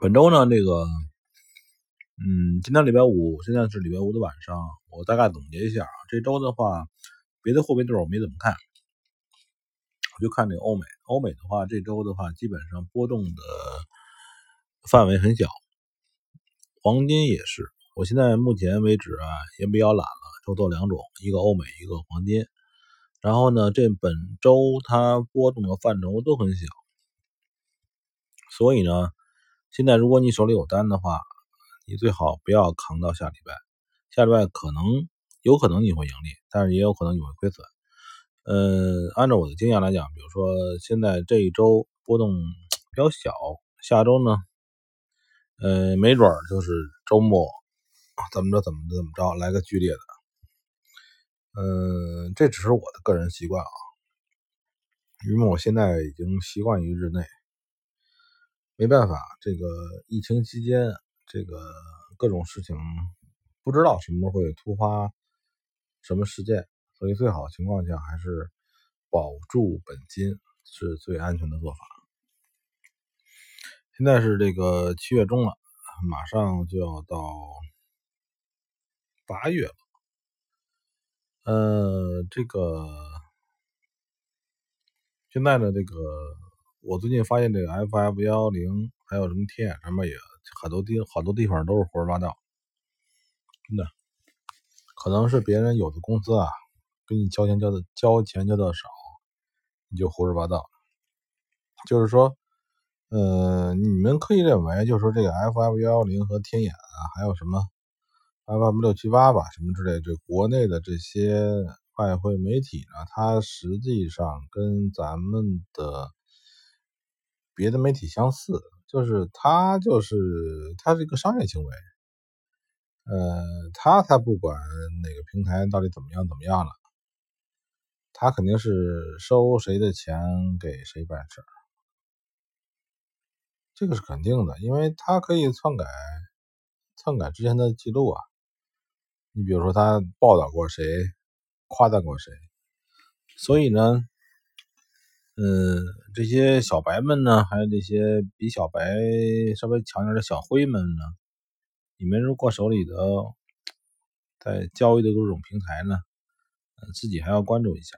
本周呢，这个，嗯，今天礼拜五，现在是礼拜五的晚上，我大概总结一下啊，这周的话，别的货币对我没怎么看，我就看这个欧美，欧美的话，这周的话，基本上波动的范围很小，黄金也是，我现在目前为止啊，也比较懒了，就做两种，一个欧美，一个黄金，然后呢，这本周它波动的范畴都很小，所以呢。现在如果你手里有单的话，你最好不要扛到下礼拜。下礼拜可能有可能你会盈利，但是也有可能你会亏损。嗯，按照我的经验来讲，比如说现在这一周波动比较小，下周呢，呃，没准儿就是周末怎么着怎么着怎么着来个剧烈的。嗯，这只是我的个人习惯啊，因为我现在已经习惯于日内。没办法，这个疫情期间，这个各种事情不知道什么时候会突发什么事件，所以最好情况下还是保住本金是最安全的做法。现在是这个七月中了，马上就要到八月了。呃，这个现在的这个。我最近发现这个 F F 幺幺零还有什么天眼上面也很多地好多地方都是胡说八道，真的，可能是别人有的公司啊，给你交钱交的交钱交的少，你就胡说八道。就是说，呃，你们可以认为，就是说这个 F F 幺幺零和天眼啊，还有什么 F M 六七八吧，什么之类，这国内的这些外汇媒体呢，它实际上跟咱们的。别的媒体相似，就是他就是他是一个商业行为，呃，他才不管哪个平台到底怎么样怎么样了，他肯定是收谁的钱给谁办事儿，这个是肯定的，因为他可以篡改篡改之前的记录啊，你比如说他报道过谁，夸赞过谁，所以呢。嗯，这些小白们呢，还有这些比小白稍微强点的小灰们呢，你们如果手里的在交易的各种平台呢，自己还要关注一下，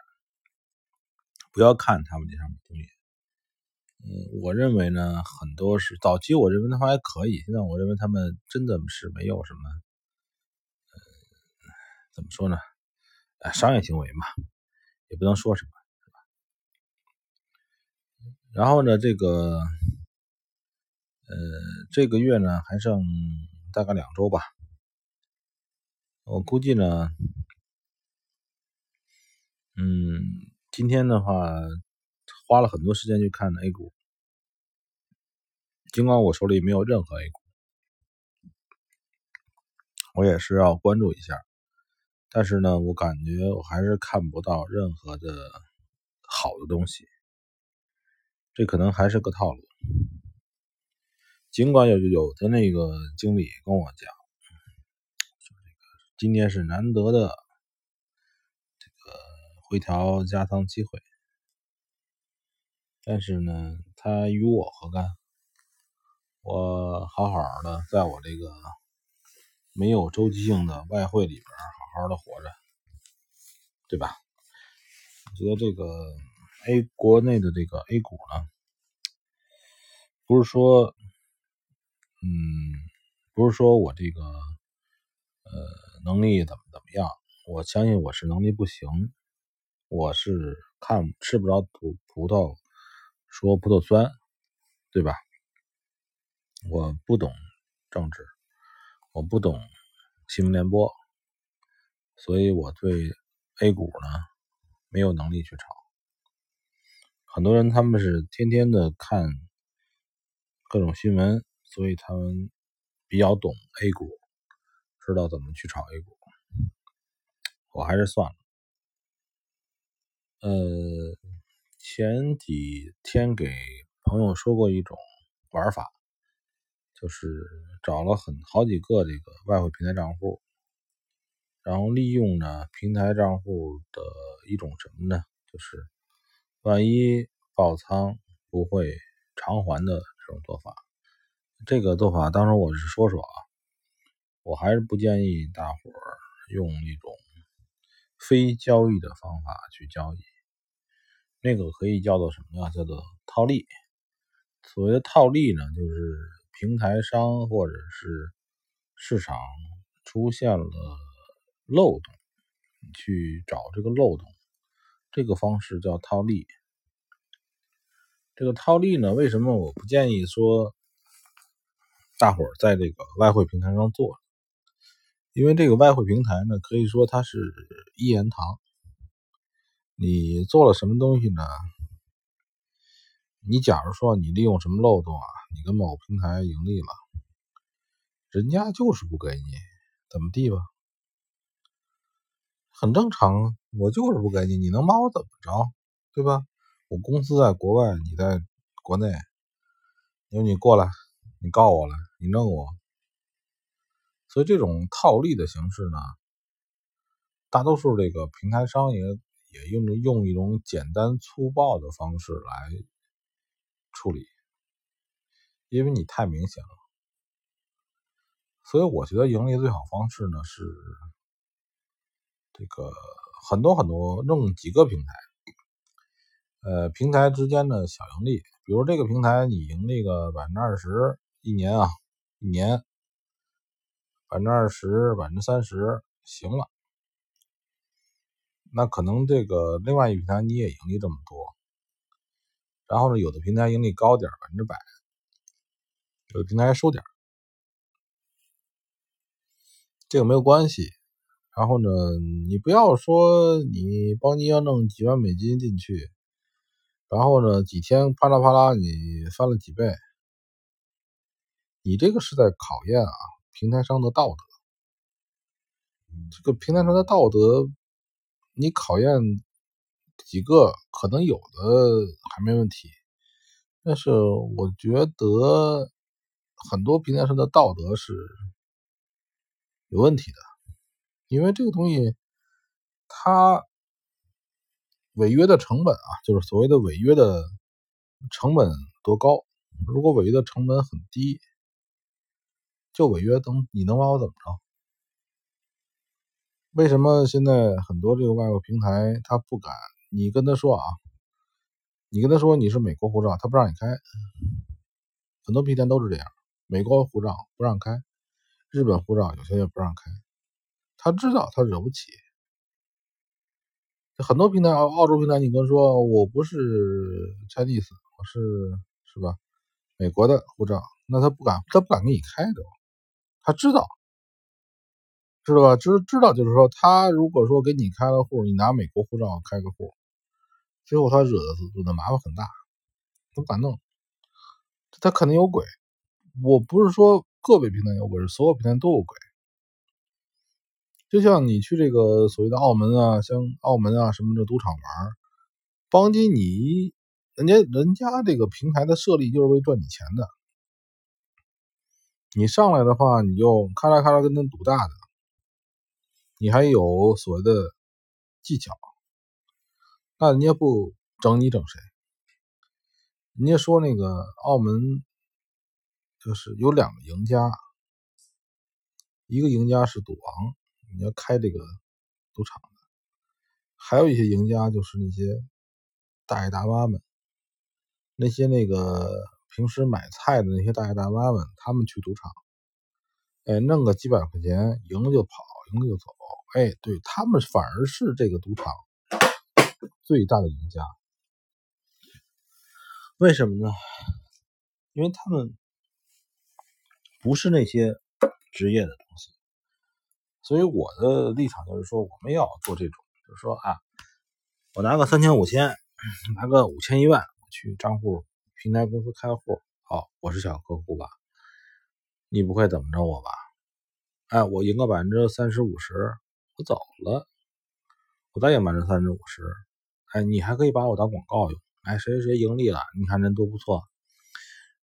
不要看他们这上面东西。嗯，我认为呢，很多是早期我认为他们还可以，现在我认为他们真的是没有什么，呃，怎么说呢？商业行为嘛，也不能说什么。然后呢，这个，呃，这个月呢还剩大概两周吧。我估计呢，嗯，今天的话花了很多时间去看 A 股，尽管我手里没有任何 A 股，我也是要关注一下。但是呢，我感觉我还是看不到任何的好的东西。这可能还是个套路，尽管有有的那个经理跟我讲，说这个今天是难得的这个回调加仓机会，但是呢，他与我何干？我好好的在我这个没有周期性的外汇里边好好的活着，对吧？我觉得这个。A 国内的这个 A 股呢，不是说，嗯，不是说我这个，呃，能力怎么怎么样？我相信我是能力不行，我是看吃不着葡葡萄说葡萄酸，对吧？我不懂政治，我不懂新闻联播，所以我对 A 股呢没有能力去炒。很多人他们是天天的看各种新闻，所以他们比较懂 A 股，知道怎么去炒 A 股。我还是算了。呃，前几天给朋友说过一种玩法，就是找了很好几个这个外汇平台账户，然后利用呢平台账户的一种什么呢？就是。万一爆仓不会偿还的这种做法，这个做法，当时我是说说啊，我还是不建议大伙儿用那种非交易的方法去交易。那个可以叫做什么呀？叫做套利。所谓的套利呢，就是平台商或者是市场出现了漏洞，去找这个漏洞，这个方式叫套利。这个套利呢，为什么我不建议说？大伙儿在这个外汇平台上做，因为这个外汇平台呢，可以说它是一言堂。你做了什么东西呢？你假如说你利用什么漏洞啊，你跟某平台盈利了，人家就是不给你，怎么地吧？很正常，我就是不给你，你能把我怎么着？对吧？我公司在国外，你在国内，你说你过来。你告我来，你弄我，所以这种套利的形式呢，大多数这个平台商也也用用一种简单粗暴的方式来处理，因为你太明显了，所以我觉得盈利最好方式呢是这个很多很多弄几个平台，呃，平台之间的小盈利，比如这个平台你盈利个百分之二十。一年啊，一年百分之二十、百分之三十，行了。那可能这个另外一平台你也盈利这么多，然后呢，有的平台盈利高点，百分之百，有的平台收点，这个没有关系。然后呢，你不要说你邦尼要弄几万美金进去，然后呢，几天啪啦啪啦你翻了几倍。你这个是在考验啊平台商的道德，这个平台上的道德，你考验几个可能有的还没问题，但是我觉得很多平台上的道德是有问题的，因为这个东西它违约的成本啊，就是所谓的违约的成本多高？如果违约的成本很低。就违约，能你能把我怎么着？为什么现在很多这个外国平台他不敢？你跟他说啊，你跟他说你是美国护照，他不让你开。很多平台都是这样，美国护照不让开，日本护照有些也不让开。他知道他惹不起。很多平台，澳澳洲平台，你跟说我不是 Chinese，我是是吧？美国的护照，那他不敢，他不敢给你开都。他知道，知道吧？知知道就是说，他如果说给你开了户，你拿美国护照开个户，最后他惹的惹的麻烦很大，他不敢弄，他肯定有鬼。我不是说个别平台有鬼，是所有平台都有鬼。就像你去这个所谓的澳门啊，像澳门啊什么的赌场玩，邦基尼，人家人家这个平台的设立就是为赚你钱的。你上来的话，你就咔啦咔啦跟他赌大的，你还有所谓的技巧，那人家不整你整谁？人家说那个澳门就是有两个赢家，一个赢家是赌王，你要开这个赌场的，还有一些赢家就是那些大爷大妈们，那些那个。平时买菜的那些大爷大妈们，他们去赌场，哎，弄个几百块钱，赢了就跑，赢了就走，哎，对他们反而是这个赌场最大的赢家。为什么呢？因为他们不是那些职业的东西，所以我的立场就是说，我们要做这种，就是说啊，我拿个三千五千，拿个五千一万，去账户。平台公司开户，好，我是小客户吧？你不会怎么着我吧？哎，我赢个百分之三十五十，我走了，我再赢百分之三十五十，哎，你还可以把我当广告用。哎，谁谁谁盈利了？你看人多不错。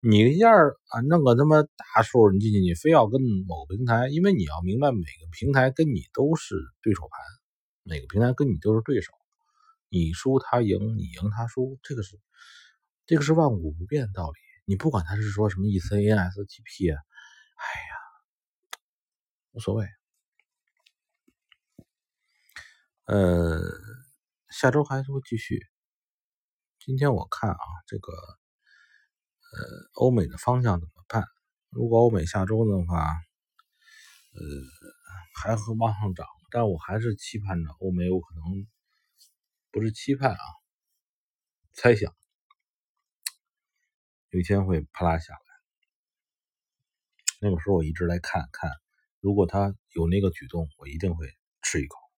你一下啊弄个他妈大数，你进去，你非要跟某个平台，因为你要明白，每个平台跟你都是对手盘，每个平台跟你都是对手，你输他赢，你赢他输，这个是。这个是万古不变的道理，你不管他是说什么 e c n s t p，啊，哎呀，无所谓。呃，下周还是会继续。今天我看啊，这个呃，欧美的方向怎么办？如果欧美下周的话，呃，还会往上涨，但我还是期盼着欧美有可能，不是期盼啊，猜想有一天会啪啦下来。那个时候我一直来看看，如果他有那个举动，我一定会吃一口。